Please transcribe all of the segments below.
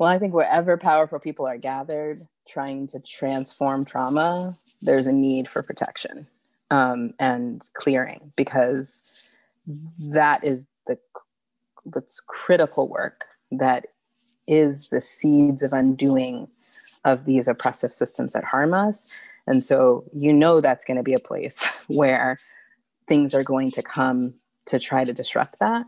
Well, I think wherever powerful people are gathered trying to transform trauma, there's a need for protection um, and clearing because that is the that's critical work that is the seeds of undoing of these oppressive systems that harm us. And so you know that's going to be a place where things are going to come to try to disrupt that.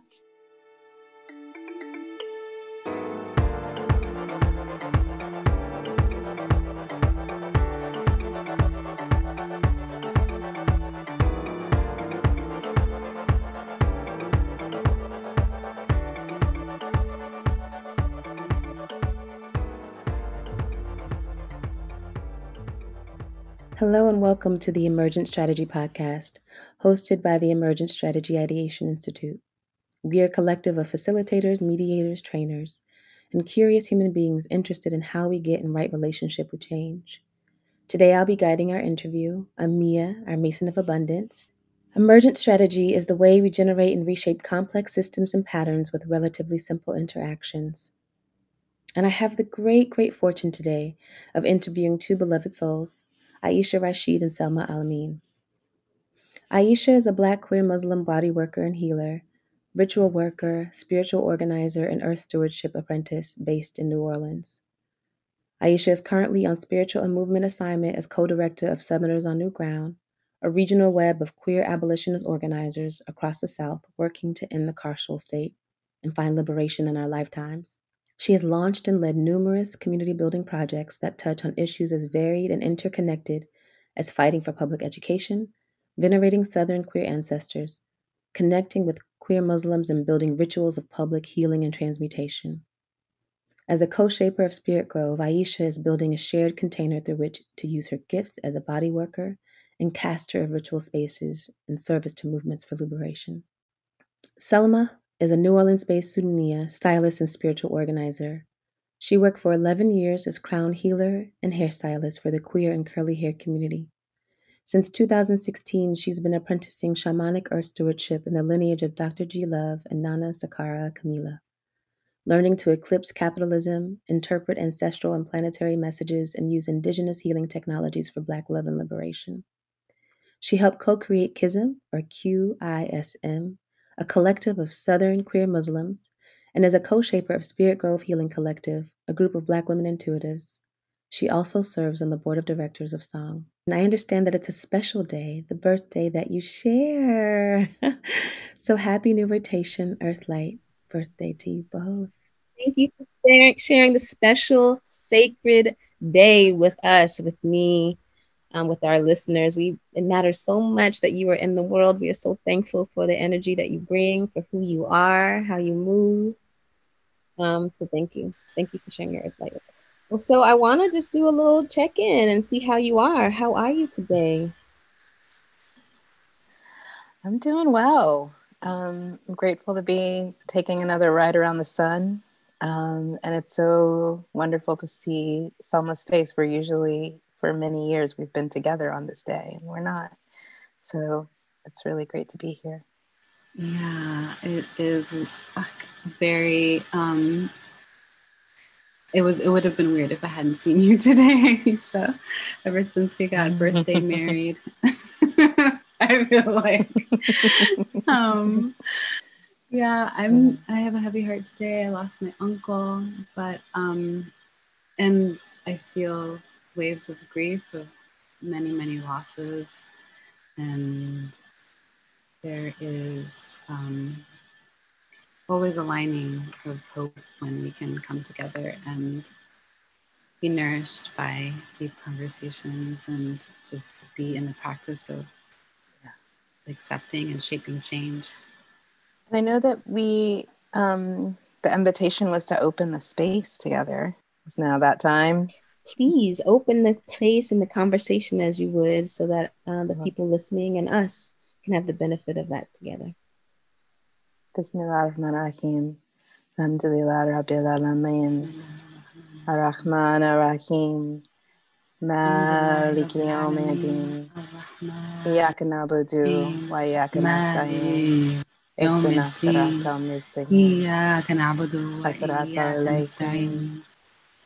Welcome to the Emergent Strategy Podcast, hosted by the Emergent Strategy Ideation Institute. We are a collective of facilitators, mediators, trainers, and curious human beings interested in how we get in right relationship with change. Today I'll be guiding our interview. I'm Mia, our Mason of Abundance. Emergent strategy is the way we generate and reshape complex systems and patterns with relatively simple interactions. And I have the great, great fortune today of interviewing two beloved souls Aesha Rasheed and Selma Alamin. Aesha is a black queer Muslim body worker and healer, ritual worker, spiritual organizer, and earth stewardship apprentice based in New Orleans. Aesha is currently on spiritual and movement assignment as co director of Southerners on New Ground, a regional web of queer abolitionist organizers across the South working to end the carceral state and find liberation in our lifetimes. She has launched and led numerous community building projects that touch on issues as varied and interconnected as fighting for public education, venerating Southern queer ancestors, connecting with queer Muslims, and building rituals of public healing and transmutation. As a co shaper of Spirit Grove, Aesha is building a shared container through which to use her gifts as a body worker and caster of ritual spaces in service to movements for liberation. Selma is a New Orleans based Sunniya stylist and spiritual organizer. She worked for 11 years as crown healer and hairstylist for the queer and curly hair community. Since 2016, she's been apprenticing shamanic earth stewardship in the lineage of Dr. G. Love and Nana Sakara Kamila, learning to eclipse capitalism, interpret ancestral and planetary messages, and use indigenous healing technologies for Black love and liberation. She helped co create KISM, or QISM, a collective of Southern queer Muslims, and is a co shaper of Spirit Grove Healing Collective, a group of Black women intuitives. She also serves on the board of directors of SONG. And I understand that it's a special day, the birthday that you share. so happy new rotation, Earthlight. Birthday to you both. Thank you for sharing the special sacred day with us, with me, um, with our listeners. We it matters so much that you are in the world. We are so thankful for the energy that you bring, for who you are, how you move. Um, so thank you, thank you for sharing your light. Well, so I want to just do a little check in and see how you are. How are you today? I'm doing well. Um, I'm grateful to be taking another ride around the sun. Um, and it's so wonderful to see Selma's face. We're usually for many years we've been together on this day and we're not. So it's really great to be here. Yeah, it is very um it was it would have been weird if I hadn't seen you today, Aesha. Ever since we got birthday married. I feel like um yeah, I'm I have a heavy heart today. I lost my uncle, but um and I feel waves of grief of many, many losses. And there is um, always a lining of hope when we can come together and be nourished by deep conversations and just be in the practice of accepting and shaping change. And I know that we, um, the invitation was to open the space together. It's now that time please open the place and the conversation as you would so that uh, the people listening and us can have the benefit of that together. Bismillahirrahmanirrahim. Alhamdulillah Rabbil Alamin. Ar-Rahman Ar-Rahim. مالك يوم الدين إياك نعبد وإياك نستعين اهدنا الصراط المستقيم إياك نعبد الصراط المستقيم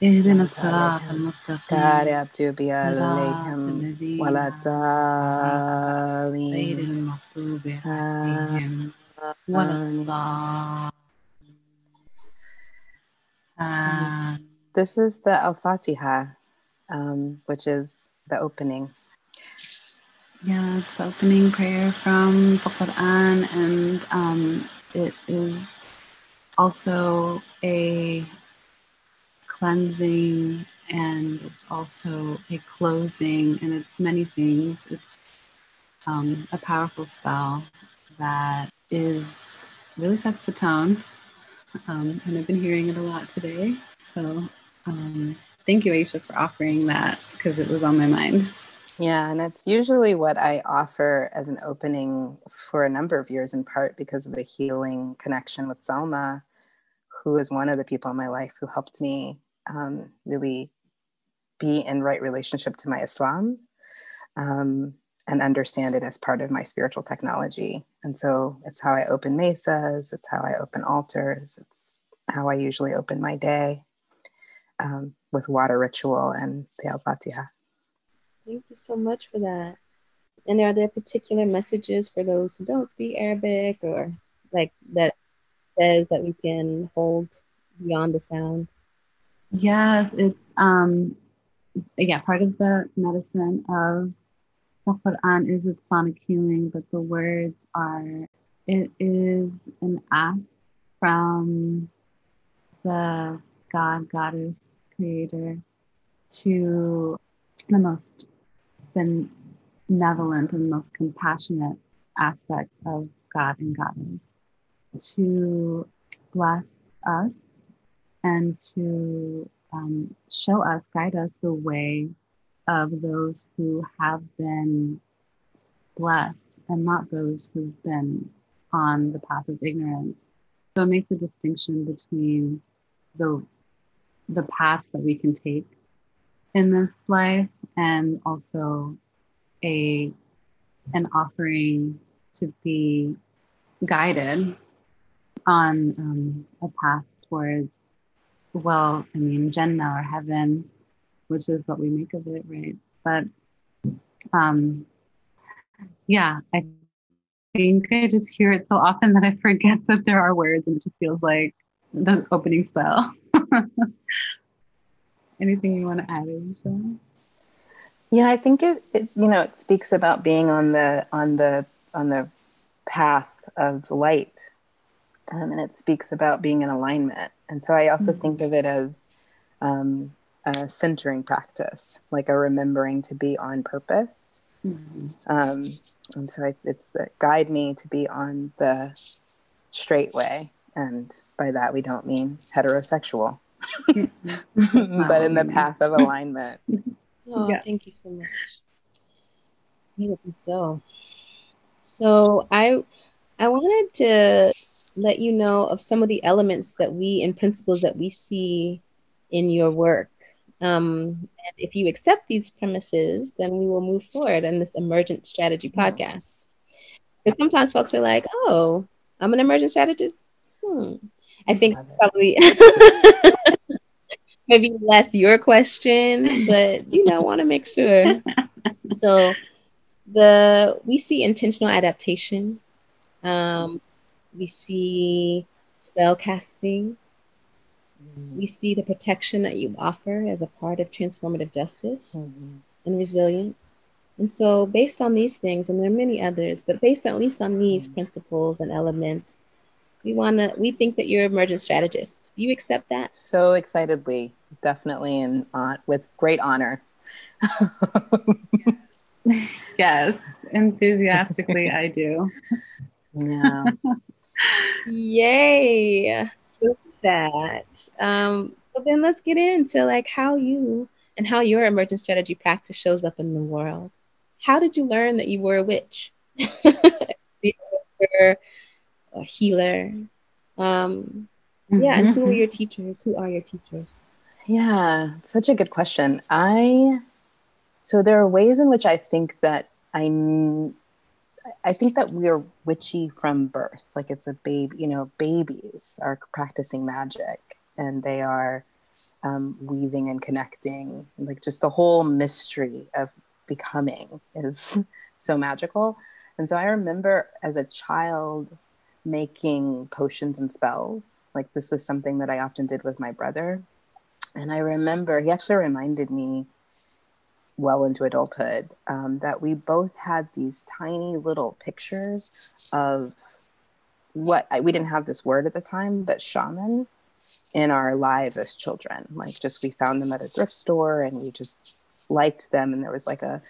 اهدنا الصراط المستقيم غير المغضوب صراط عليهم الذين ولا أنعمت عليهم غير الضالين المغضوب عليهم ولا آمين. الضالين آمين. This is the Al Fatiha, um, which is the opening. Yeah, it's the opening prayer from the Quran, and um, it is also a cleansing and it's also a closing, and it's many things. It's um, a powerful spell that is really sets the tone. Um, and I've been hearing it a lot today. So um, thank you, Aesha, for offering that because it was on my mind. Yeah, and it's usually what I offer as an opening for a number of years, in part because of the healing connection with Selma, who is one of the people in my life who helped me um, really be in right relationship to my Islam um, and understand it as part of my spiritual technology. And so it's how I open mesas, it's how I open altars, it's how I usually open my day um, with water ritual and the Al Fatiha. Thank you so much for that. And are there particular messages for those who don't speak Arabic or like that says that we can hold beyond the sound? Yes, it's um yeah, part of the medicine of the Quran is its sonic healing, but the words are it is an ask from the God, goddess, creator to the most benevolent and most compassionate aspects of God and goddess to bless us and to um, show us, guide us the way of those who have been blessed and not those who've been on the path of ignorance. So it makes a distinction between the the paths that we can take in this life and also a an offering to be guided on um, a path towards well i mean jannah or heaven which is what we make of it right but um yeah i think i just hear it so often that i forget that there are words and it just feels like the opening spell anything you want to add Aesha? Yeah, I think it, it you know it speaks about being on the on the on the path of light, um, and it speaks about being in alignment. And so I also Mhm. think of it as um, a centering practice, like a remembering to be on purpose. Mhm. Um, and so I, it's uh, guide me to be on the straight way, and by that we don't mean heterosexual, Mhm. That's not but in the mean. path of alignment. Oh, Yeah. thank you so much. May it so. So I I wanted to let you know of some of the elements that we and principles that we see in your work. Um, and if you accept these premises, then we will move forward in this emergent strategy podcast. Because sometimes folks are like, "Oh, I'm an emergent strategist." Hmm. I think probably maybe less your question, but you know, want to make sure. So the we see intentional adaptation. Um, we see spell casting. We see the protection that you offer as a part of transformative justice Mhm. and resilience. And so, based on these things, and there are many others, but based at least on these principles and elements, we want to. We think that you're an emergent strategist. Do you accept that? So excitedly, definitely, and uh, with great honor. yes enthusiastically i do yeah. Yay! So that. Um, but then let's get into like how you and how your emergent strategy practice shows up in the world. How did you learn that you were a witch? A healer. Um, yeah, and who are your teachers? Who are your teachers? Yeah, such a good question. I so there are ways in which I think that I I think that we're witchy from birth. Like it's a baby, you know, babies are practicing magic and they are um, weaving and connecting. Like just the whole mystery of becoming is so magical. And so I remember as a child making potions and spells. Like this was something that I often did with my brother. And I remember he actually reminded me well into adulthood um, that we both had these tiny little pictures of what we didn't have this word at the time, but shaman in our lives as children. Like just we found them at a thrift store and we just liked them. And there was like a,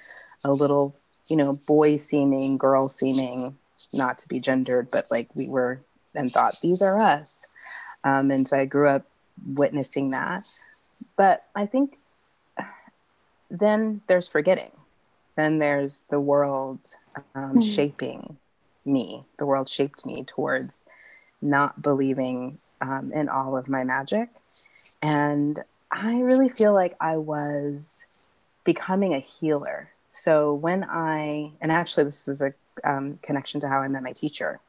a little, you know, boy seeming, girl seeming, not to be gendered, but like we were and thought these are us. Um, and so I grew up witnessing that. But I think then there's forgetting. Then there's the world um, mm-hmm. shaping me. The world shaped me towards not believing um, in all of my magic. And I really feel like I was becoming a healer. So when I, and actually, this is a um, connection to how I met my teacher.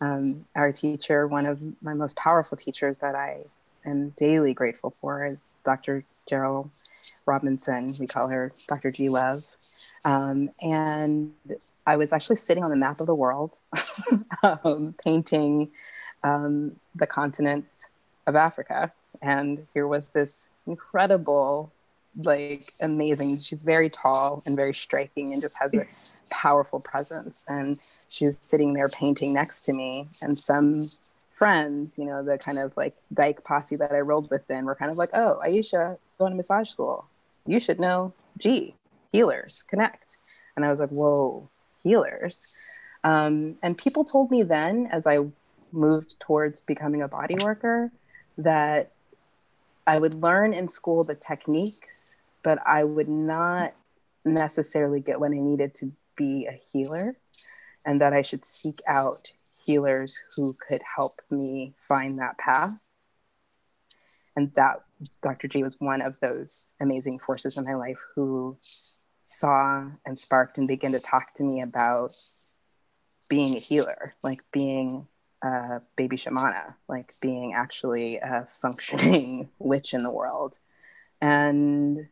Um, our teacher, one of my most powerful teachers that I am daily grateful for, is Dr. Gerald Robinson. We call her Dr. G Love. Um, and I was actually sitting on the map of the world, um, painting um, the continent of Africa. And here was this incredible, like amazing, she's very tall and very striking and just has a powerful presence. And she's sitting there painting next to me. And some friends, you know, the kind of like dyke posse that I rolled with then were kind of like, oh, Aesha is going to massage school. You should know G, healers, connect. And I was like, whoa, healers. Um, and people told me then, as I moved towards becoming a body worker that I would learn in school the techniques, but I would not necessarily get what I needed to be a healer, and that I should seek out healers who could help me find that path. And that Dr. G was one of those amazing forces in my life who saw and sparked and began to talk to me about being a healer, like being a baby shamana, like being actually a functioning witch in the world. And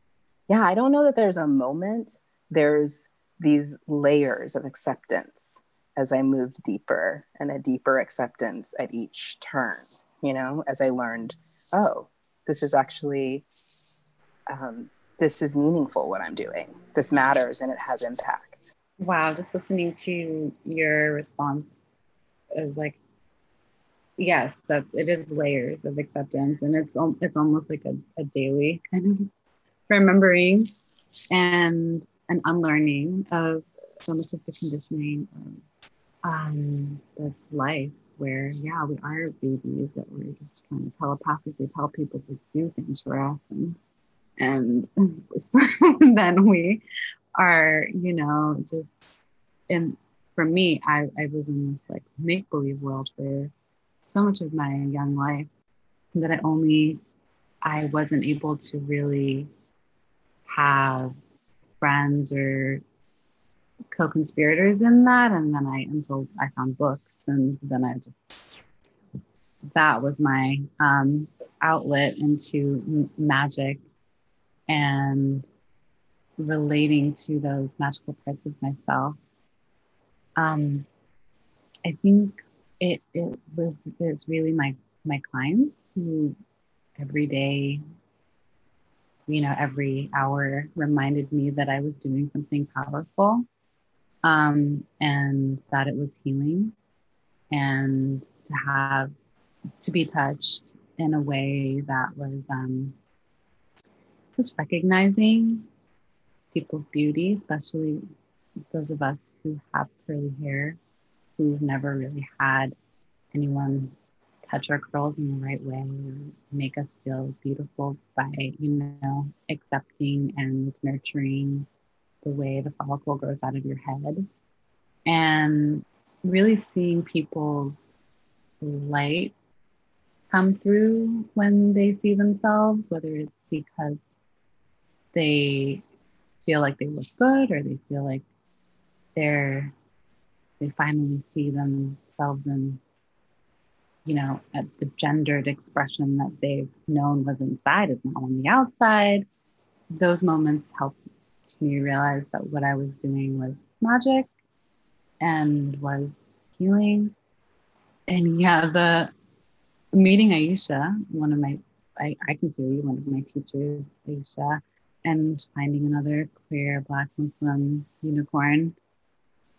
yeah, I don't know that there's a moment. There's these layers of acceptance as I moved deeper and a deeper acceptance at each turn, you know, as I learned, oh, this is actually, um, this is meaningful what I'm doing. This matters and it has impact. Wow, just listening to your response is like yes that's it is layers of acceptance and it's it's almost like a, a daily kind of remembering and an unlearning of so much of the conditioning of um, this life where yeah we are babies that we're just trying to telepathically tell people to do things for us and and so then we are you know just and for me i i was in this like make believe world where so much of my young life that I only I wasn't able to really have friends or co-conspirators in that and then I until I found books and then I just that was my um, outlet into magic and relating to those magical parts of myself. Um, I think it it was it's really my my clients who every day you know every hour reminded me that i was doing something powerful um, and that it was healing and to have to be touched in a way that was um, just recognizing people's beauty especially those of us who have curly hair who've never really had anyone touch our curls in the right way make us feel beautiful by, you know, accepting and nurturing the way the follicle grows out of your head. And really seeing people's light come through when they see themselves, whether it's because they feel like they look good or they feel like they're they finally see themselves in you know, at the gendered expression that they've known was inside is now on the outside. Those moments me realize that what I was doing was magic and was healing. And yeah, the meeting Aesha, one of my, I, I consider you one of my teachers, Aesha, and finding another queer Black Muslim unicorn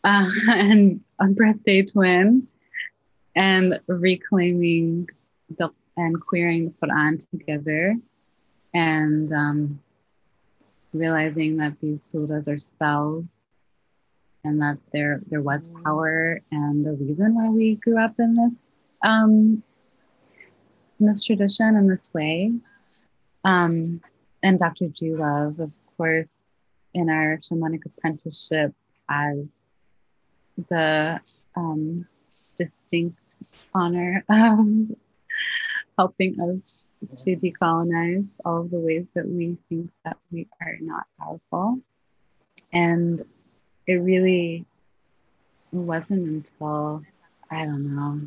uh, and a birthday twin and reclaiming the and queering the Quran together and um, realizing that these surahs are spells and that there there was mm. power and the reason why we grew up in this um, in this tradition in this way. Um, and Dr. G Love, of course, in our shamanic apprenticeship as the um, distinct honor of helping us to decolonize all of the ways that we think that we are not powerful. And it really wasn't until, I don't know,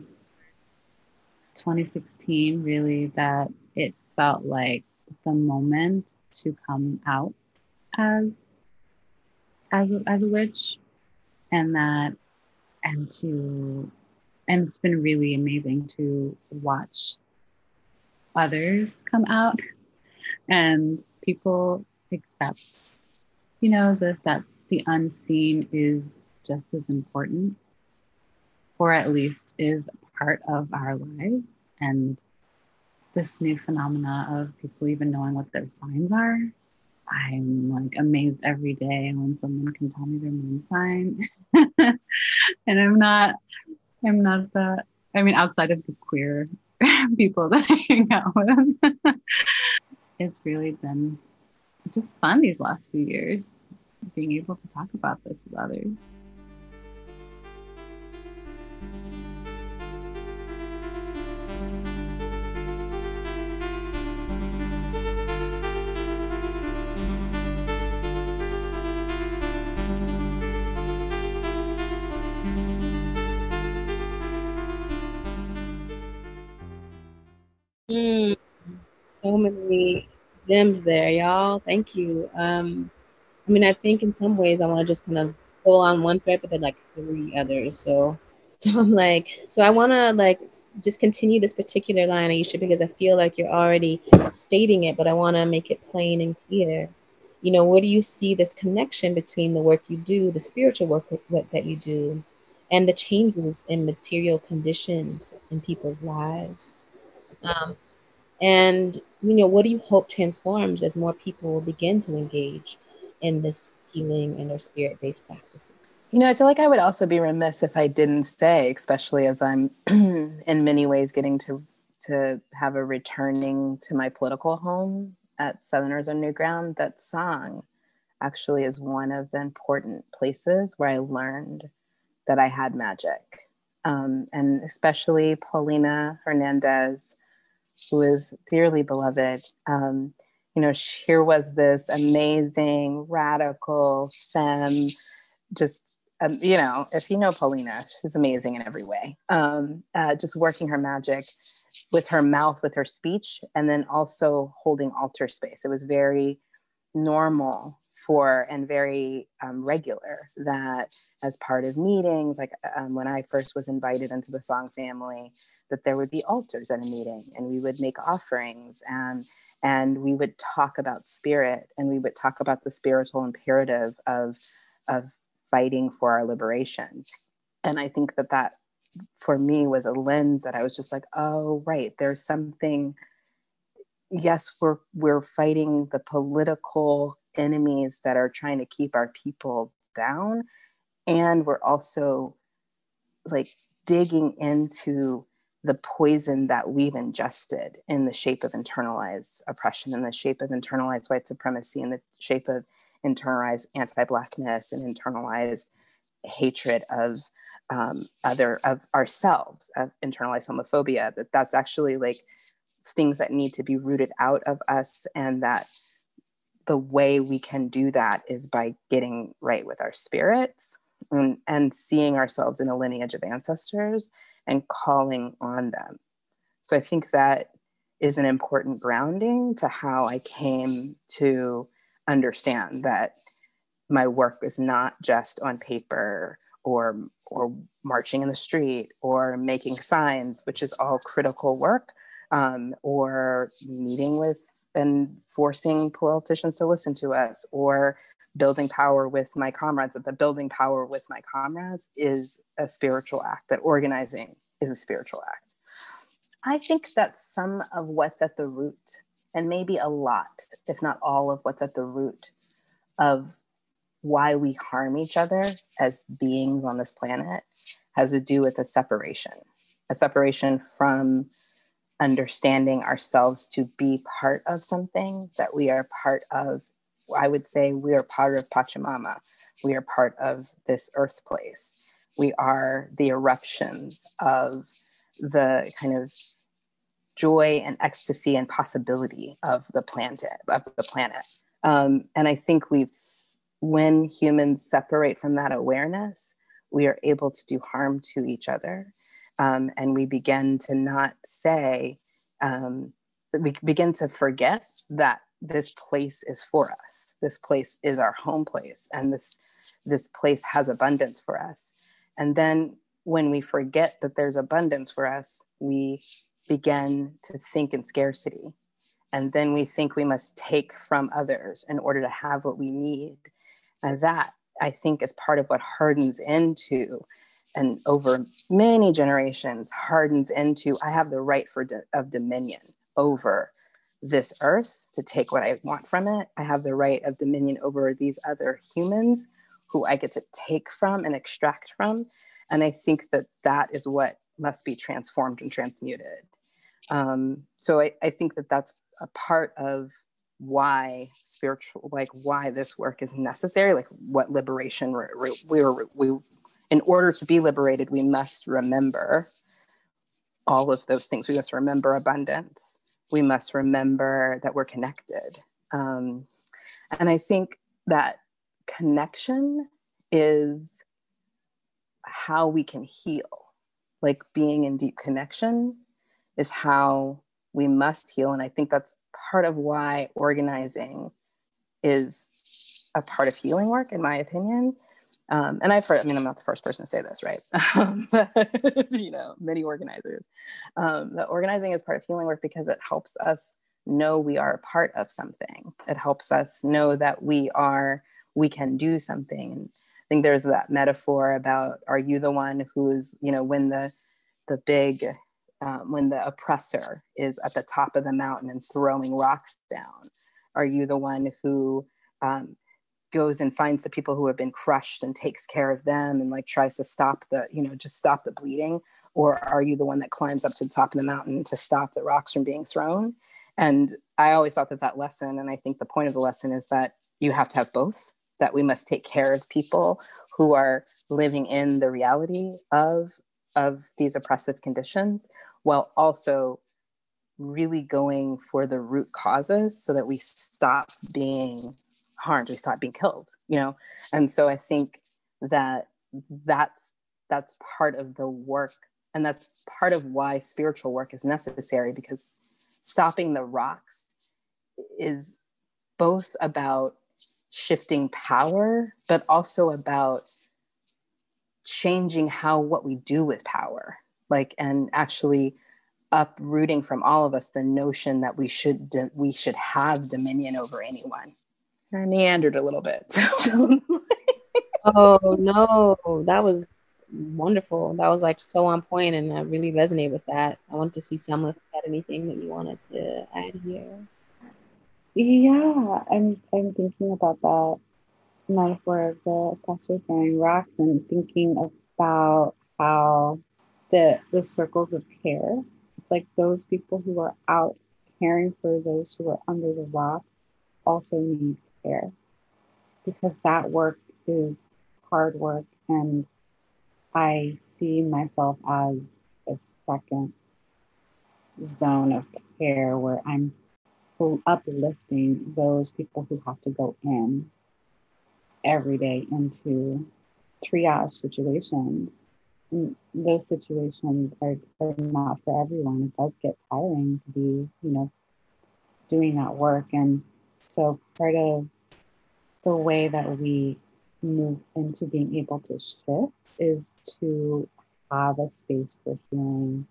2016 really that it felt like the moment to come out as as a, as a witch and that and to and it's been really amazing to watch others come out and people accept you know that that the unseen is just as important or at least is part of our lives. And this new phenomena of people even knowing what their signs are i'm like amazed every day when someone can tell me their moon sign. And i'm not i'm not the i mean outside of the queer people that i hang out with. It's really been just fun these last few years being able to talk about this with others Mm, so many gems there, y'all. Thank you. Um, I mean, I think in some ways I want to just kind of go on one thread, but then like three others. So, so I'm like, so I want to like just continue this particular line, Aisha, because I feel like you're already stating it, but I want to make it plain and clear. You know, where do you see this connection between the work you do, the spiritual work that you do, and the changes in material conditions in people's lives? Um, and you know, what do you hope transforms as more people begin to engage in this healing and their spirit-based practices? You know, I feel like I would also be remiss if I didn't say, especially as I'm in many ways getting to to have a returning to my political home at Southerners on New Ground, that SONG actually is one of the important places where I learned that I had magic. Um, and especially Paulina Hernandez who is dearly beloved. Um, you know, here was this amazing, radical femme, just, um, you know, if you know Paulina, she's amazing in every way. Um, uh, just working her magic with her mouth, with her speech, and then also holding altar space. It was very normal for and very um, regular that as part of meetings like um, when i first was invited into the SONG family that there would be altars at a meeting and we would make offerings and and we would talk about spirit and we would talk about the spiritual imperative of of fighting for our liberation. And i think that that for me was a lens that i was just like oh right there's something yes we're we're fighting the political enemies that are trying to keep our people down. And we're also like digging into the poison that we've ingested in the shape of internalized oppression in the shape of internalized white supremacy in the shape of internalized anti-blackness and internalized hatred of um, other of ourselves of internalized homophobia that that's actually like things that need to be rooted out of us and that the way we can do that is by getting right with our spirits and, and seeing ourselves in a lineage of ancestors and calling on them. So I think that is an important grounding to how I came to understand that my work is not just on paper or or marching in the street or making signs, which is all critical work, um, or meeting with and forcing politicians to listen to us, or building power with my comrades. That the building power with my comrades is a spiritual act. That organizing is a spiritual act. I think that some of what's at the root, and maybe a lot, if not all of what's at the root of why we harm each other as beings on this planet has to do with a separation, a separation from understanding ourselves to be part of something that we are part of. I would say we are part of Pachamama. We are part of this earth place. We are the eruptions of the kind of joy and ecstasy and possibility of the planet of the planet um, and i think we've when humans separate from that awareness we are able to do harm to each other um, and we begin to not say um, we begin to forget that this place is for us this place is our home place and this this place has abundance for us and then when we forget that there's abundance for us we begin to think in scarcity. And then we think we must take from others in order to have what we need. And that, I think, is part of what hardens into, and over many generations, hardens into I have the right for de- of dominion over this earth to take what I want from it. I have the right of dominion over these other humans who I get to take from and extract from. And I think that that is what must be transformed and transmuted. Um, so I, I think that that's a part of why spiritual, like why this work is necessary, like what liberation we we, we in order to be liberated, we must remember all of those things. We must remember abundance. We must remember that we're connected. Um, and I think that connection is how we can heal, like being in deep connection is how we must heal. And I think that's part of why organizing is a part of healing work, in my opinion. Um, and I've heard, I mean, I'm not the first person to say this, right? you know, many organizers. Um, that organizing is part of healing work because it helps us know we are a part of something. It helps us know that we are, we can do something. And I think there's that metaphor about, are you the one who's, you know, when the, the big um, when the oppressor is at the top of the mountain and throwing rocks down? Are you the one who um, goes and finds the people who have been crushed and takes care of them and like tries to stop the, you know, just stop the bleeding? Or are you the one that climbs up to the top of the mountain to stop the rocks from being thrown? And I always thought that that lesson, and I think the point of the lesson is that you have to have both, that we must take care of people who are living in the reality of of these oppressive conditions while also really going for the root causes so that we stop being harmed we stop being killed you know and so i think that that's that's part of the work and that's part of why spiritual work is necessary because stopping the rocks is both about shifting power but also about changing how what we do with power like and actually uprooting from all of us the notion that we should we should have dominion over anyone. I meandered a little bit. oh no, that was wonderful. That was like so on point, and I really resonate with that. I want to see Selma if you had anything that you wanted to add here. Yeah, I'm I'm thinking about that metaphor of the oppressor throwing rocks and thinking about how the the circles of care. It's like those people who are out caring for those who are under the rock also need care because that work is hard work and I see myself as a second zone of care where I'm uplifting those people who have to go in every day into triage situations And those situations are, are not for everyone. It does get tiring to be, you know, doing that work. And so part of the way that we move into being able to shift is to have a space for healing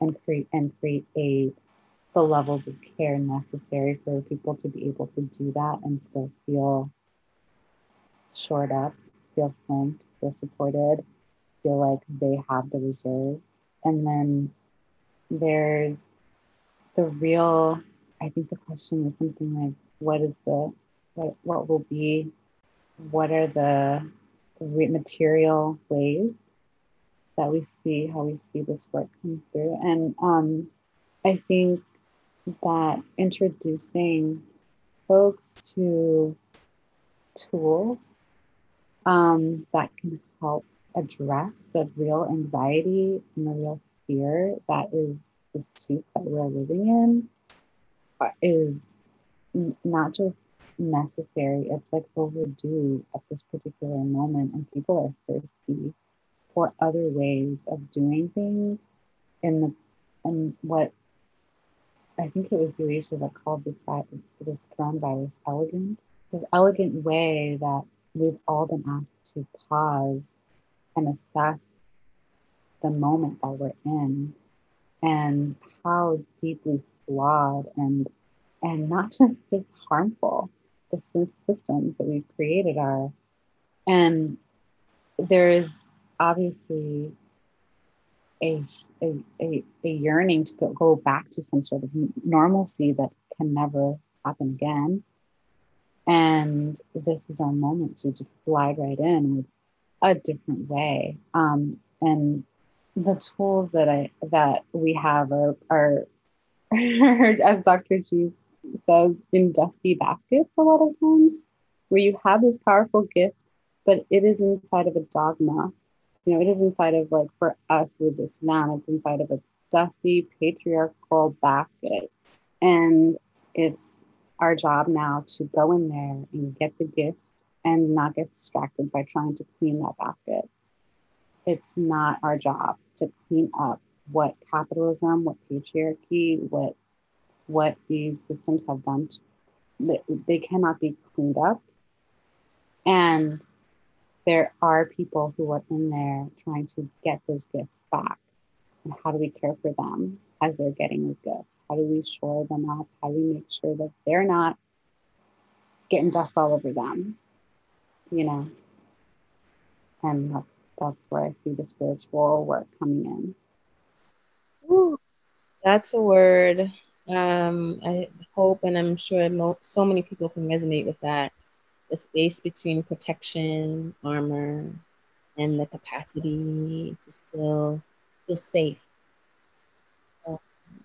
and create and create the levels of care necessary for people to be able to do that and still feel shored up, feel flanked, feel supported, feel like they have the reserves. And then there's the real, I think the question was something like, what is the, what, what will be, what are the material ways that we see how we see this work come through. And um, I think that introducing folks to tools um, that can help address the real anxiety and the real fear that is the suit that we're living in uh, is not just necessary, it's like overdue at this particular moment. And people are thirsty for other ways of doing things in the and what I think it was Eurasia that called this this coronavirus elegant. This elegant way that we've all been asked to pause and assess the moment that we're in and how deeply flawed and and not just just harmful the systems that we've created are and there is obviously a, a, a, a yearning to go, back to some sort of normalcy that can never happen again. And this is our moment to just slide right in with a different way. Um, and the tools that I that we have are, are as Dr. G says, in dusty baskets a lot of times, where you have this powerful gift, but it is inside of a dogma you know, it is inside of like for us with this Islam, it's inside of a dusty patriarchal basket. And it's our job now to go in there and get the gift and not get distracted by trying to clean that basket. It's not our job to clean up what capitalism, what patriarchy, what what these systems have done. To, they cannot be cleaned up. And there are people who are in there trying to get those gifts back. And how do we care for them as they're getting those gifts? How do we shore them up? How do we make sure that they're not getting dust all over them? You know? And that, that's where I see the spiritual work coming in. Ooh, that's a word. Um, I hope and I'm sure mo- so many people can resonate with that the space between protection, armor, and the capacity to still feel safe. Um,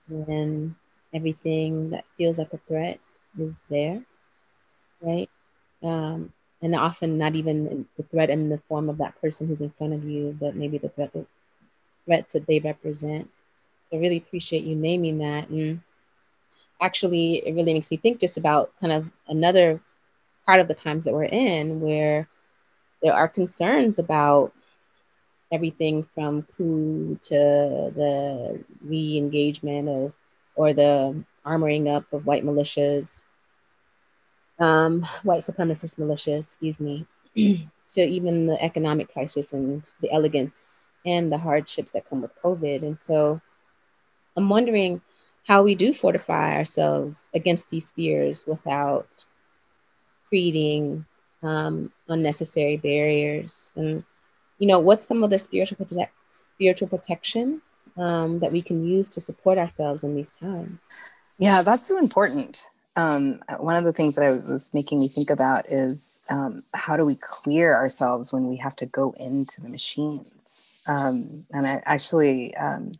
when everything that feels like a threat is there, right? Um, and often not even the threat in the form of that person who's in front of you, but maybe the threat, threats that they represent. So I really appreciate you naming that. And actually, it really makes me think just about kind of another part of the times that we're in where there are concerns about everything from coup to the re-engagement of or the armoring up of white militias um, white supremacist militias excuse me to even the economic crisis and the elegance and the hardships that come with covid. And so i'm wondering how we do fortify ourselves against these fears without creating um, unnecessary barriers. And you know what's some of the spiritual protect, spiritual protection um, that we can use to support ourselves in these times? Yeah that's so important. Um, one of the things that I was making me think about is um, how do we clear ourselves when we have to go into the machines? Um, and I actually, um,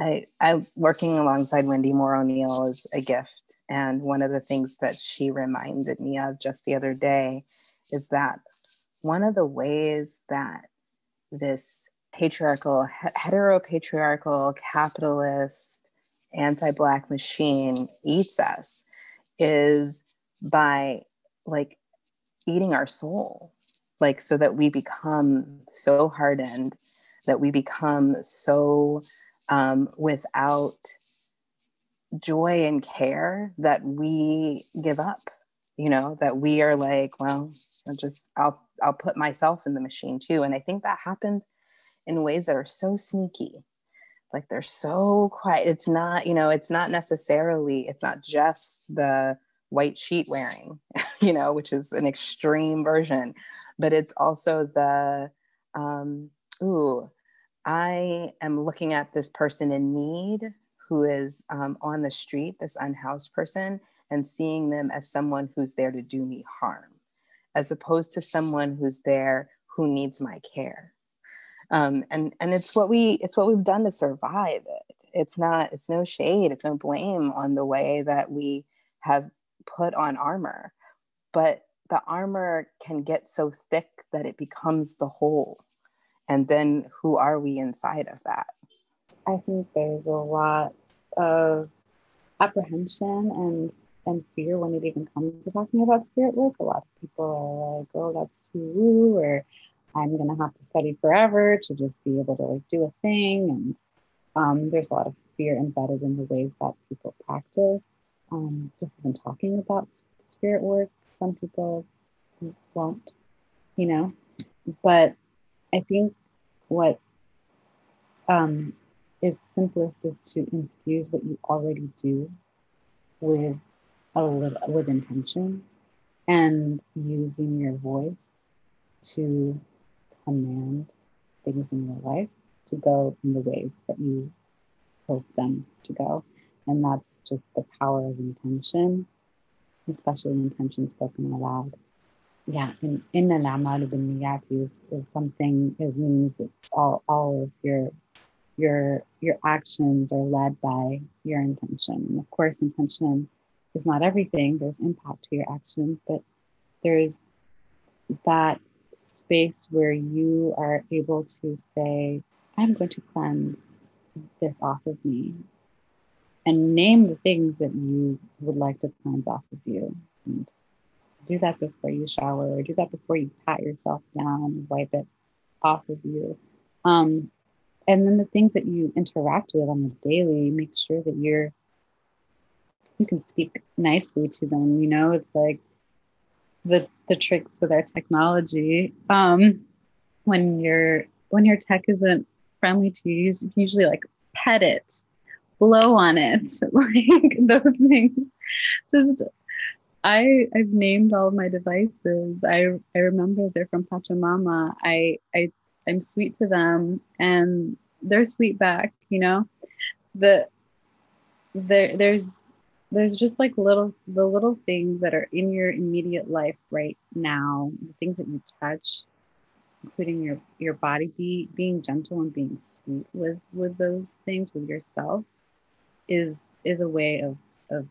I, I working alongside Wendi Moore O'Neal is a gift. And one of the things that she reminded me of just the other day is that one of the ways that this patriarchal, heteropatriarchal, capitalist, anti Black machine eats us is by like eating our soul, like so that we become so hardened that we become so um, without joy and care that we give up you know that we are like well i'll just i'll i'll put myself in the machine too. And i think that happens in ways that are so sneaky. Like they're so quiet. It's not you know it's not necessarily it's not just the white sheet wearing you know which is an extreme version but it's also the um ooh i am looking at this person in need who is um, on the street this unhoused person and seeing them as someone who's there to do me harm, as opposed to someone who's there who needs my care. Um, and and it's what we it's what we've done to survive it. It's not it's no shade, it's no blame on the way that we have put on armor, but the armor can get so thick that it becomes the whole. And then who are we inside of that? I think there's a lot of apprehension and and fear when it even comes to talking about spirit work. A lot of people are like, oh, that's too woo, or I'm going to have to study forever to just be able to like do a thing. And um, there's a lot of fear embedded in the ways that people practice. Um, just even talking about spirit work, some people won't, you know. But I think what um, is simplest is to infuse what you already do with a little with intention and using your voice to command things in your life to go in the ways that you hope them to go. And that's just the power of intention, especially intention spoken aloud. Yeah, in in the Lama is, is something is means it's all all of your your your actions are led by your intention. And of course intention is not everything. There's impact to your actions, but there's that space where you are able to say, I'm going to cleanse this off of me and name the things that you would like to cleanse off of you. And do that before you shower or do that before you pat yourself down and wipe it off of you. Um, and then the things that you interact with on the daily, make sure that you're you can speak nicely to them. You know it's like the the tricks with our technology. Um when your when your tech isn't friendly to you you usually like pet it blow on it like those things. Just I I've named all my devices. I I remember they're from Pachamama. I I I'm sweet to them and they're sweet back, you know. The there there's there's just like little the little things that are in your immediate life right now the things that you touch including your your body be being gentle and being sweet with with those things with yourself is is a way of of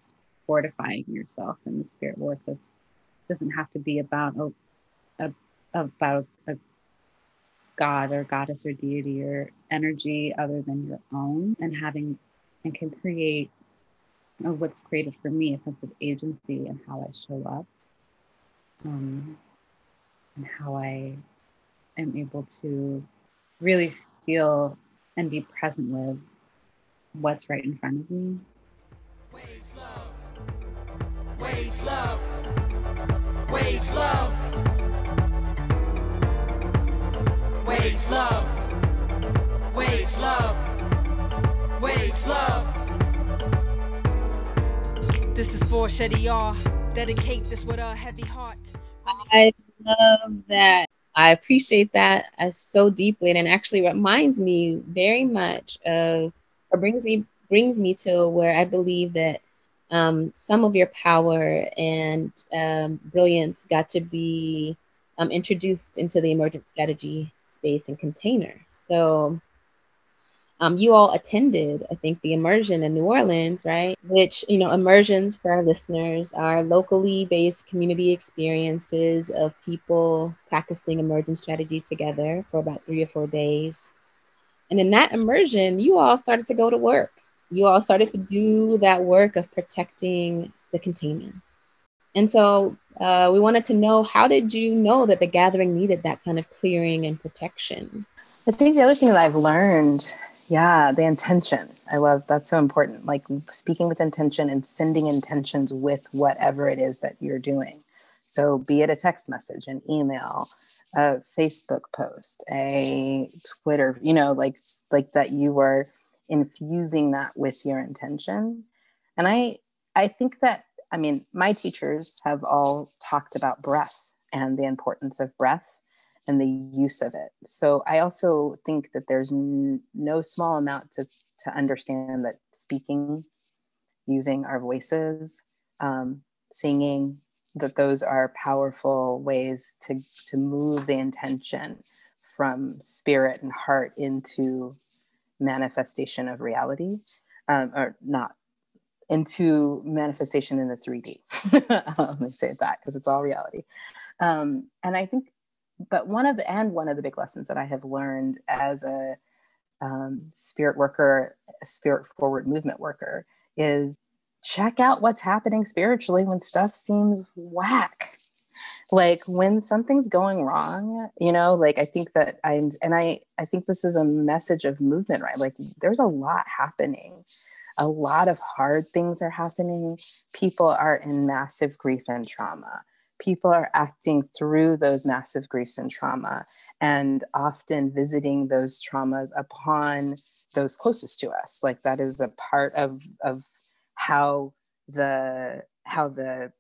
fortifying yourself in the spirit work that doesn't have to be about a, a about a god or goddess or deity or energy other than your own. And having and can create of what's created for me a sense of agency and how I show up um, and how I am able to really feel and be present with what's right in front of me. Wage love. Wage love. Wage love. Wage love. Wage love. This is for Shetty R. Dedicate this with a heavy heart. I love that. I appreciate that so deeply, and it actually reminds me very much of, or brings me brings me to where I believe that um, some of your power and um, brilliance got to be um, introduced into the emergent strategy space and container. So um, you all attended, I think, the immersion in New Orleans, right? Which, you know, immersions for our listeners are locally based community experiences of people practicing emergent strategy together for about three or four days. And in that immersion, you all started to go to work. You all started to do that work of protecting the container. And so uh, we wanted to know how did you know that the gathering needed that kind of clearing and protection? I think the other thing that I've learned, yeah, the intention. I love that's so important. Like speaking with intention and sending intentions with whatever it is that you're doing. So be it a text message, an email, a Facebook post, a Twitter, you know, like like that you are infusing that with your intention. And I I think that I mean, my teachers have all talked about breath and the importance of breath and the use of it. So I also think that there's n- no small amount to, to understand that speaking, using our voices, um, singing, that those are powerful ways to, to move the intention from spirit and heart into manifestation of reality, um, or not into manifestation in the 3D. Let me say that because it's all reality. Um, and I think but one of the and one of the big lessons that I have learned as a um, spirit worker, a spirit forward movement worker, is check out what's happening spiritually when stuff seems whack. Like when something's going wrong, you know, like I think that I'm, and I, I think this is a message of movement, right? Like there's a lot happening. A lot of hard things are happening. People are in massive grief and trauma people are acting through those massive griefs and trauma and often visiting those traumas upon those closest to us like that is a part of of how the how the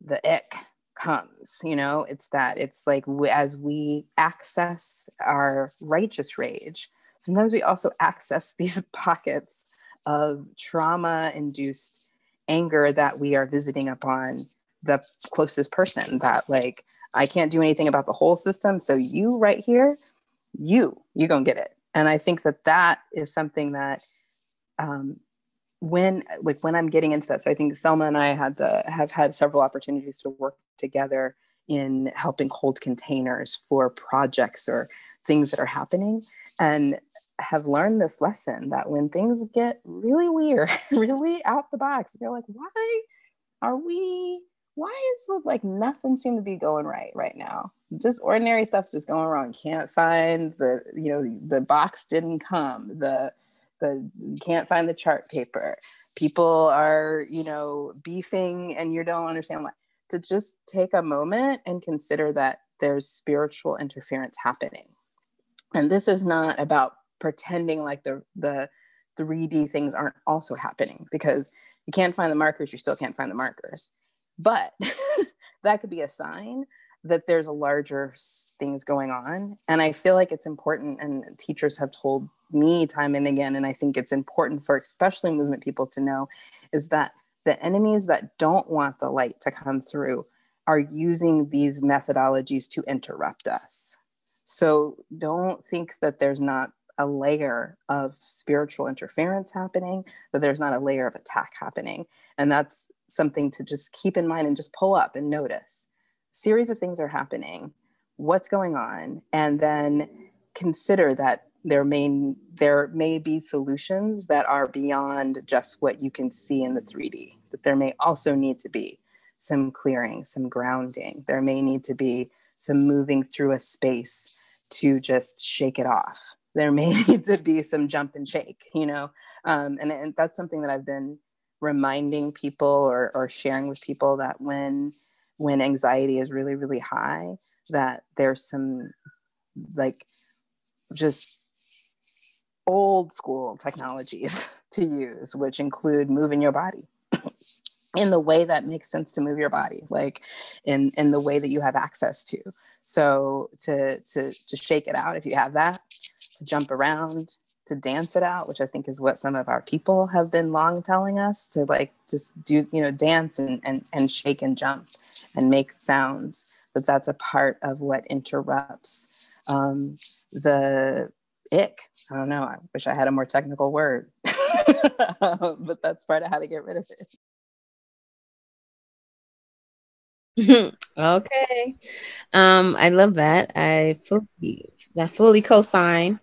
the ick comes you know it's that it's like as we access our righteous rage sometimes we also access these pockets of trauma induced anger that we are visiting upon the closest person that like I can't do anything about the whole system. So you right here, you you gonna get it. And I think that that is something that um, when like when I'm getting into that. So I think Selma and I had the have had several opportunities to work together in helping hold containers for projects or things that are happening and have learned this lesson that when things get really weird, really out the box, you're like, why are we why is it like nothing seem to be going right right now? Just ordinary stuff's just going wrong. Can't find the, you know, the box didn't come. The the can't find the chart paper. People are, you know, beefing and you don't understand why. To just take a moment and consider that there's spiritual interference happening. And this is not about pretending like the the 3D things aren't also happening because you can't find the markers, you still can't find the markers but that could be a sign that there's a larger things going on. And i feel like it's important and teachers have told me time and again and i think it's important for especially movement people to know is that the enemies that don't want the light to come through are using these methodologies to interrupt us. So don't think that there's not a layer of spiritual interference happening that there's not a layer of attack happening. And that's something to just keep in mind and just pull up and notice. Series of things are happening. What's going on? And then consider that there may there may be solutions that are beyond just what you can see in the 3D. That there may also need to be some clearing, some grounding. There may need to be some moving through a space to just shake it off. There may need to be some jump and shake, you know, um, and, and that's something that I've been reminding people or, or sharing with people that when when anxiety is really really high that there's some like just old school technologies to use which include moving your body in the way that makes sense to move your body like in in the way that you have access to. So to to to shake it out if you have that to jump around to dance it out, which I think is what some of our people have been long telling us to like just do, you know, dance and, and, and shake and jump and make sounds, that that's a part of what interrupts um, the ick. I don't know. I wish I had a more technical word, but that's part of how to get rid of it. okay. Um, I love that. I fully, I fully co-sign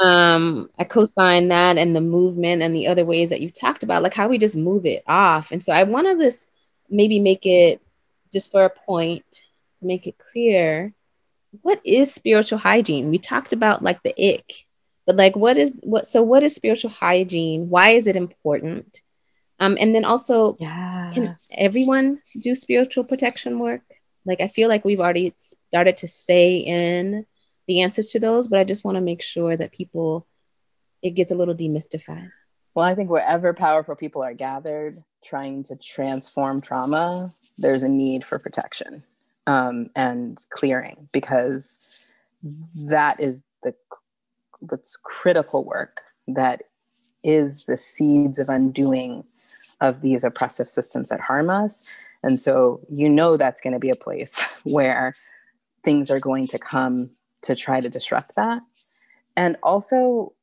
um i co-sign that and the movement and the other ways that you've talked about like how we just move it off and so i want to this maybe make it just for a point to make it clear what is spiritual hygiene? We talked about like the ick, but like what is what so what is spiritual hygiene? Why is it important? Um, and then also, yeah. can everyone do spiritual protection work? Like, I feel like we've already started to say in the answers to those, but I just want to make sure that people, it gets a little demystified. Well, I think wherever powerful people are gathered trying to transform trauma, there's a need for protection um, and clearing because that is the that's critical work that is the seeds of undoing of these oppressive systems that harm us. And so you know that's going to be a place where things are going to come to try to disrupt that. And also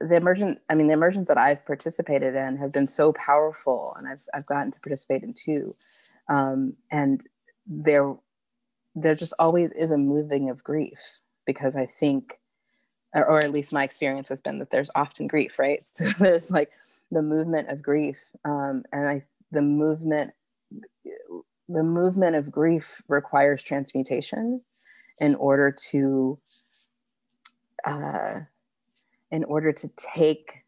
the emergent, I mean, the emergence that I've participated in have been so powerful and I've, I've gotten to participate in two. Um, and there, there just always is a moving of grief because I think, or, or at least my experience has been that there's often grief, right? So there's like the movement of grief um, and I, the movement the movement of grief requires transmutation in order to uh, in order to take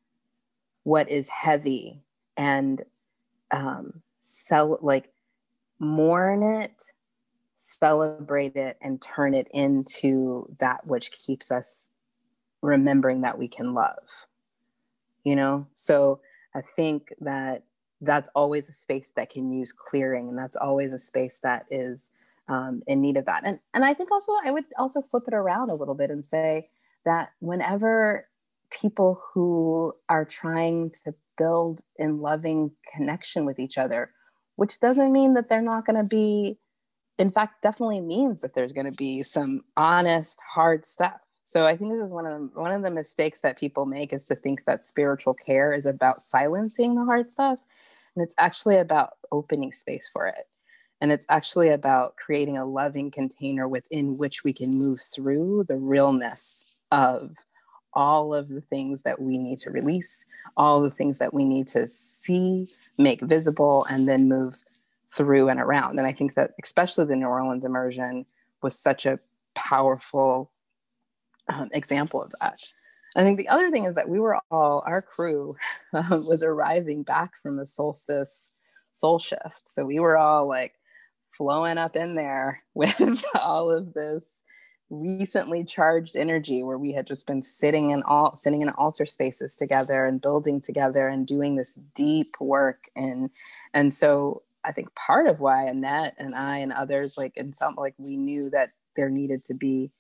what is heavy and um, sell like mourn it celebrate it and turn it into that which keeps us remembering that we can love you know? So I think that that's always a space that can use clearing, and that's always a space that is um, in need of that. And and I think also I would also flip it around a little bit and say that whenever people who are trying to build in loving connection with each other, which doesn't mean that they're not going to be, in fact, definitely means that there's going to be some honest, hard stuff so I think this is one of the, one of the mistakes that people make is to think that spiritual care is about silencing the hard stuff, and it's actually about opening space for it. And it's actually about creating a loving container within which we can move through the realness of all of the things that we need to release, all the things that we need to see, make visible, and then move through and around. And I think that especially the New Orleans immersion was such a powerful um, example of that. I think the other thing is that we were all, our crew um, was arriving back from the solstice soul shift. So we were all like flowing up in there with all of this recently charged energy where we had just been sitting in all sitting in altar spaces together and building together and doing this deep work and and so I think part of why Annette and I and others like and some like we knew that there needed to be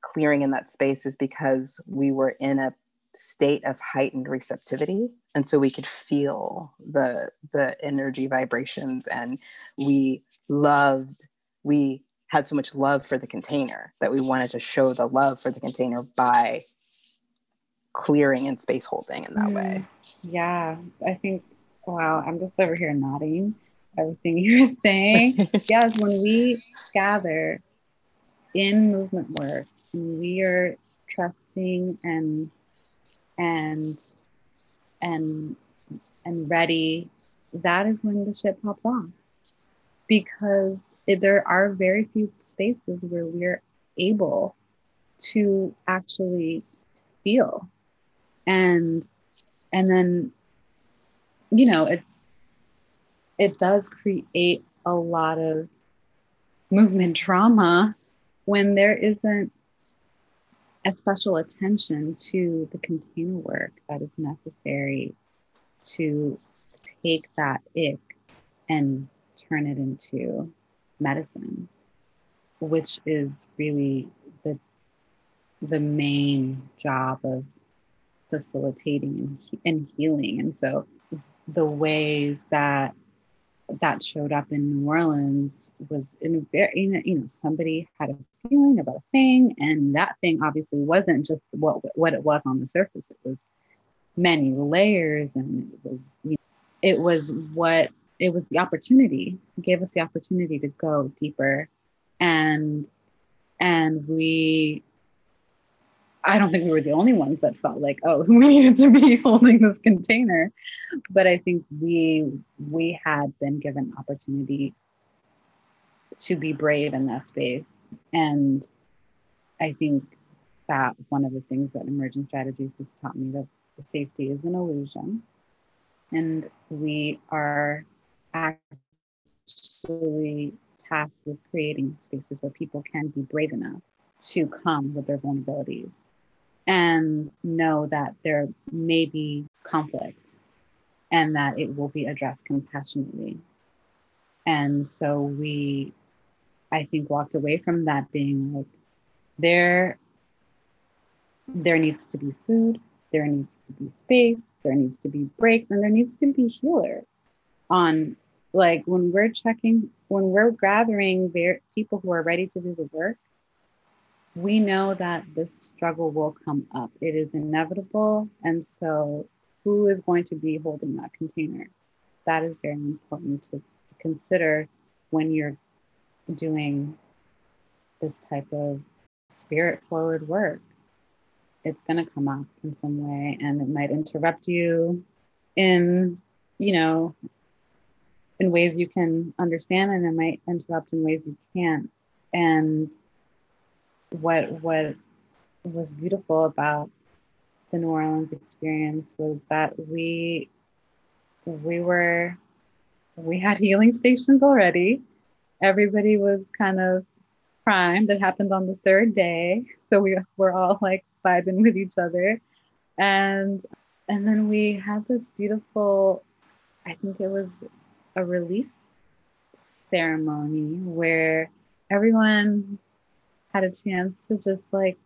clearing in that space is because we were in a state of heightened receptivity. And so we could feel the the energy vibrations and we loved we had so much love for the container that we wanted to show the love for the container by clearing and space holding in that mm, way yeah i think wow i'm just over here nodding everything you're saying. Yes when we gather in movement work and we are trusting and and and and ready that is when the ship pops off because there are very few spaces where we're able to actually feel. And and then you know it's it does create a lot of movement trauma when there isn't a special attention to the container work that is necessary to take that ick and turn it into medicine, which is really the the main job of facilitating and, and healing. And so the ways that that showed up in New Orleans was in a very, you know, somebody had a feeling about a thing, and that thing obviously wasn't just what what it was on the surface. It was many layers, and it was, you know, it was what it was the opportunity it gave us the opportunity to go deeper, and and we I don't think we were the only ones that felt like, oh, we needed to be holding this container. But I think we we had been given opportunity to be brave in that space and I think that one of the things that emergent strategies has taught me that safety is an illusion. And we are actually tasked with creating spaces where people can be brave enough to come with their vulnerabilities and know that there may be conflict and that it will be addressed compassionately. And so we, I think, walked away from that being like, there, there needs to be food, there needs to be space, there needs to be breaks, and there needs to be healer on like when we're checking, when we're gathering there people who are ready to do the work, we know that this struggle will come up. It is inevitable. And so, who is going to be holding that container? That is very important to consider when you're doing this type of spirit forward work. It's going to come up in some way and it might interrupt you in, you know, in ways you can understand and it might interrupt in ways you can't. And what what was beautiful about the New Orleans experience was that we we were we had healing stations already. Everybody was kind of primed. It happened on the third day, so we were all like vibing with each other, and and then we had this beautiful. I think it was a release ceremony where everyone had a chance to just like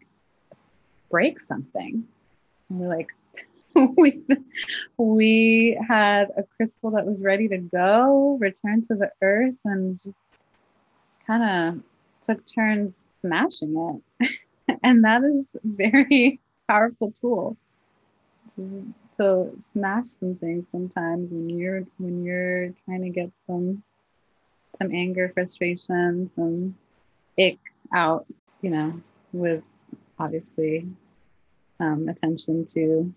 break something. And we're like, we we had a crystal that was ready to go, return to the earth, and just kind of took turns smashing it. and that is very powerful tool to, to smash some things sometimes when you're when you're trying to get some some anger, frustration, some ick out, you know, with obviously um, attention to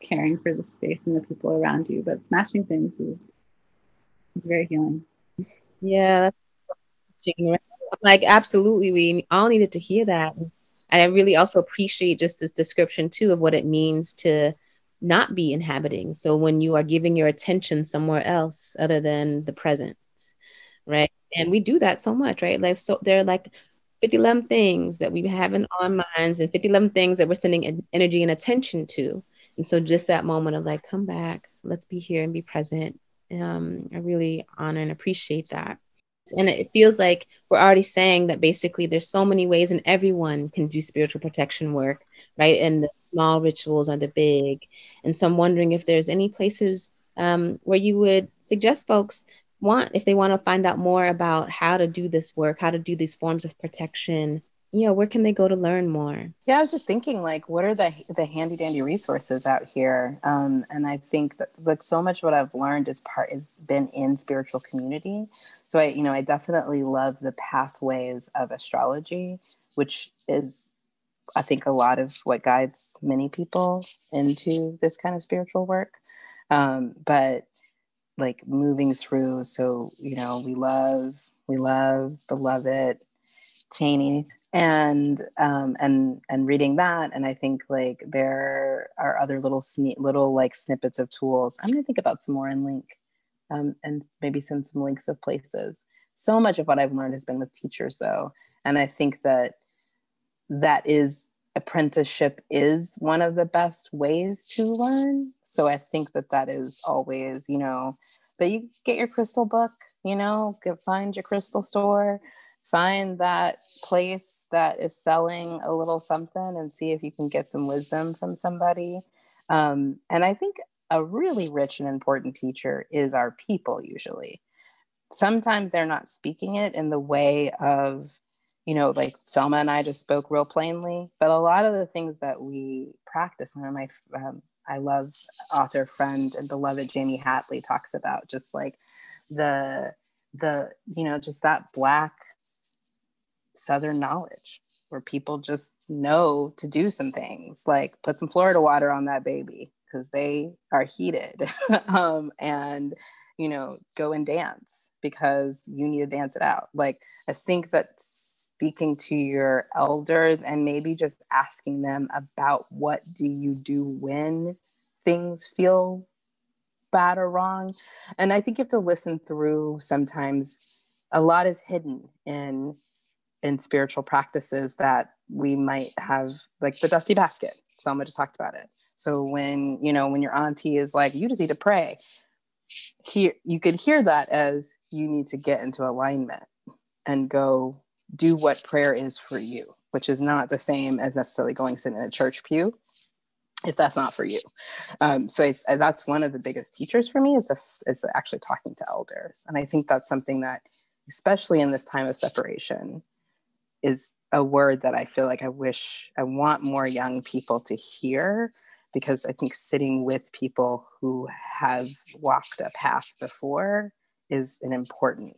caring for the space and the people around you. But smashing things is is very healing. Yeah, like absolutely. We all needed to hear that. I really also appreciate just this description too of what it means to not be inhabiting. So when you are giving your attention somewhere else other than the present, right? And we do that so much, right? Like so, there are like 50 things that we have in our minds and 50 things that we're sending energy and attention to. And so just that moment of like, come back, let's be here and be present. Um, I really honor and appreciate that. And it feels like we're already saying that basically there's so many ways and everyone can do spiritual protection work, right? And the small rituals are the big. And so I'm wondering if there's any places um, where you would suggest folks want if they want to find out more about how to do this work how to do these forms of protection you know where can they go to learn more? Yeah i was just thinking like what are the the handy dandy resources out here? Um, and i think that like so much what i've learned is part has been in spiritual community. So i you know i definitely love the pathways of astrology which is i think a lot of what guides many people into this kind of spiritual work. Um, but like moving through. So, you know, we love, we love, beloved, Chani and um and and reading that and i think like there are other little sne- little like snippets of tools i'm going to think about some more and link um and maybe send some links of places so much of what i've learned has been with teachers though and i think that that is apprenticeship is one of the best ways to learn. So I think that that is always, you know, but you get your crystal book, you know, find your crystal store, find that place that is selling a little something and see if you can get some wisdom from somebody. Um, and I think a really rich and important teacher is our people usually. Sometimes they're not speaking it in the way of you know, like Selma and I just spoke real plainly, but a lot of the things that we practice, one of my, um, I love author friend and beloved Jamie Hatley talks about just like the, the, you know, just that Black Southern knowledge where people just know to do some things like put some Florida water on that baby because they are heated um, and, you know, go and dance because you need to dance it out. Like, I think that speaking to your elders and maybe just asking them about what do you do when things feel bad or wrong. And I think you have to listen through sometimes a lot is hidden in in spiritual practices that we might have like the dusty basket. Selma just talked about it. So when, you know, when your auntie is like, you just need to pray, here you could hear that as you need to get into alignment and go do what prayer is for you, which is not the same as necessarily going sit in a church pew if that's not for you. Um, so that's one of the biggest teachers for me is, is actually talking to elders. And I think that's something that, especially in this time of separation, is a word that I feel like I wish I want more young people to hear because I think sitting with people who have walked a path before is an important,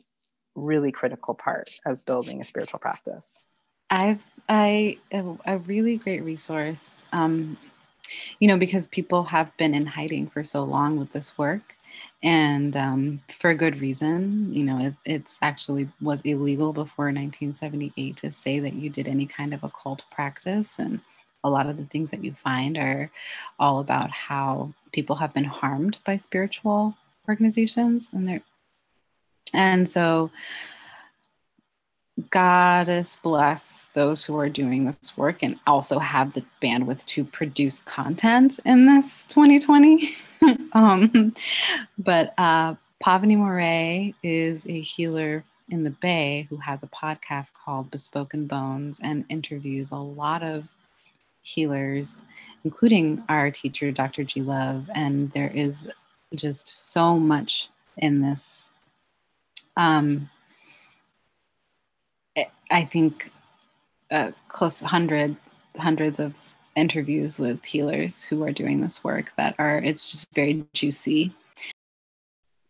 really critical part of building a spiritual practice. I've I a really great resource, um, you know, because people have been in hiding for so long with this work, and um, for a good reason. You know, it, it's actually was illegal before 1978 to say that you did any kind of occult practice, and a lot of the things that you find are all about how people have been harmed by spiritual organizations and they're and so goddess bless those who are doing this work and also have the bandwidth to produce content in this 2020 um, but uh, Pavini Moray is a healer in the bay who has a podcast called bespoken bones and interviews a lot of healers, including our teacher, Dr. G. Love. And there is just so much in this. Um, I think uh, close hundred hundreds of interviews with healers who are doing this work that are it's just very juicy.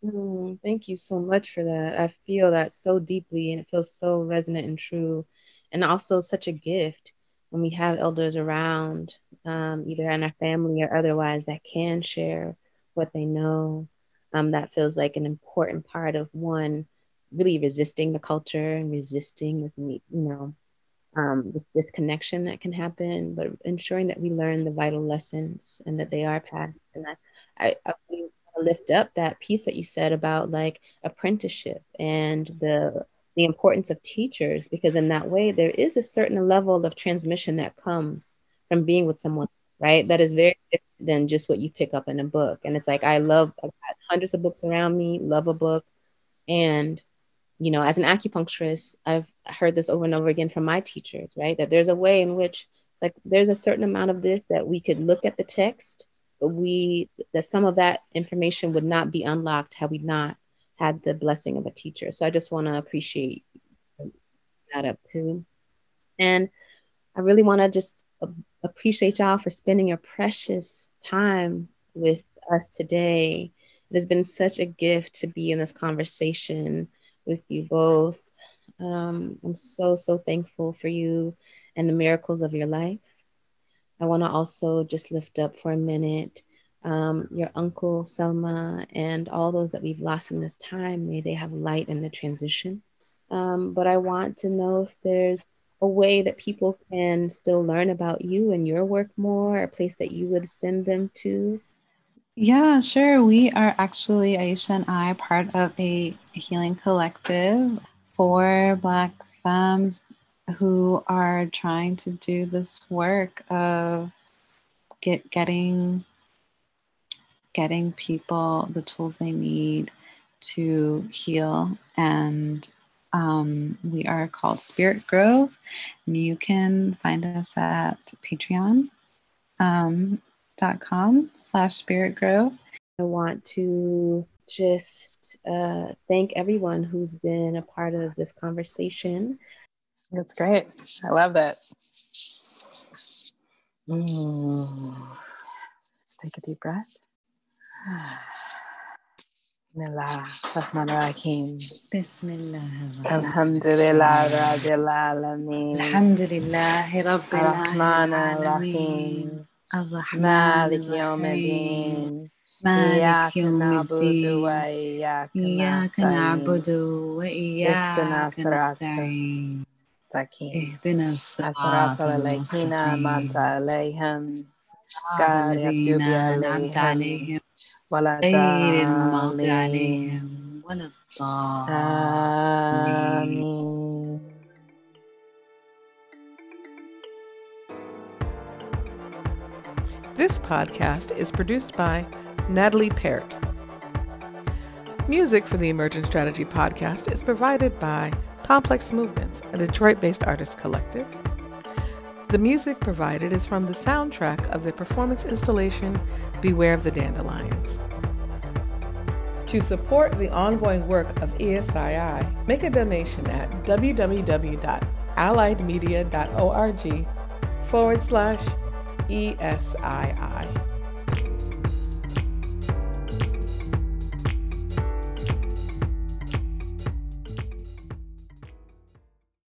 Mm, thank you so much for that. I feel that so deeply and it feels so resonant and true and also such a gift when we have elders around, um, either in our family or otherwise, that can share what they know, um, that feels like an important part of one really resisting the culture and resisting with you know um, this disconnection that can happen, but ensuring that we learn the vital lessons and that they are passed. And I, I, I lift up that piece that you said about like apprenticeship and the the importance of teachers because in that way there is a certain level of transmission that comes from being with someone right? That is very different than just what you pick up in a book. And it's like i love i've got hundreds of books around me love a book. And you know as an acupuncturist i've heard this over and over again from my teachers right that there's a way in which it's like there's a certain amount of this that we could look at the text but we that some of that information would not be unlocked had we not had the blessing of a teacher. So I just want to appreciate that up too. And I really want to just appreciate y'all for spending your precious time with us today. It has been such a gift to be in this conversation with you both. Um, I'm so, so thankful for you and the miracles of your life. I want to also just lift up for a minute um, your uncle Selma, and all those that we've lost in this time. May they have light in the transitions. Um, but I want to know if there's a way that people can still learn about you and your work more, a place that you would send them to. Yeah, sure. We are actually, Aesha and I, part of a healing collective for Black femmes who are trying to do this work of get getting getting people the tools they need to heal. And um, we are called Spirit Grove. And you can find us at patreon um, slash Spirit Grove. I want to just uh, thank everyone who's been a part of this conversation. That's great. I love that. Mm. Let's take a deep breath. Bismillah. Alhamdulillah Rabbil Alameen. Alhamdulillah Rabbil Alameen. مالك يوم الدين. إياك نعبد وإياك إياك نعبد وإياك نستعين. اهدنا الصراط الذين أنعمت عليهم. غير أنعمت عليهم. ولا غير المغضوب عليهم ولا الضالين. آمين. This podcast is produced by Natalie Parrott. Music for the Emergent Strategy podcast is provided by Complex Movements, a Detroit based artist collective. The music provided is from the soundtrack of the performance installation Beware of the Dandelions. To support the ongoing work of ESII, make a donation at www.alliedmedia.org forward slash E ESII.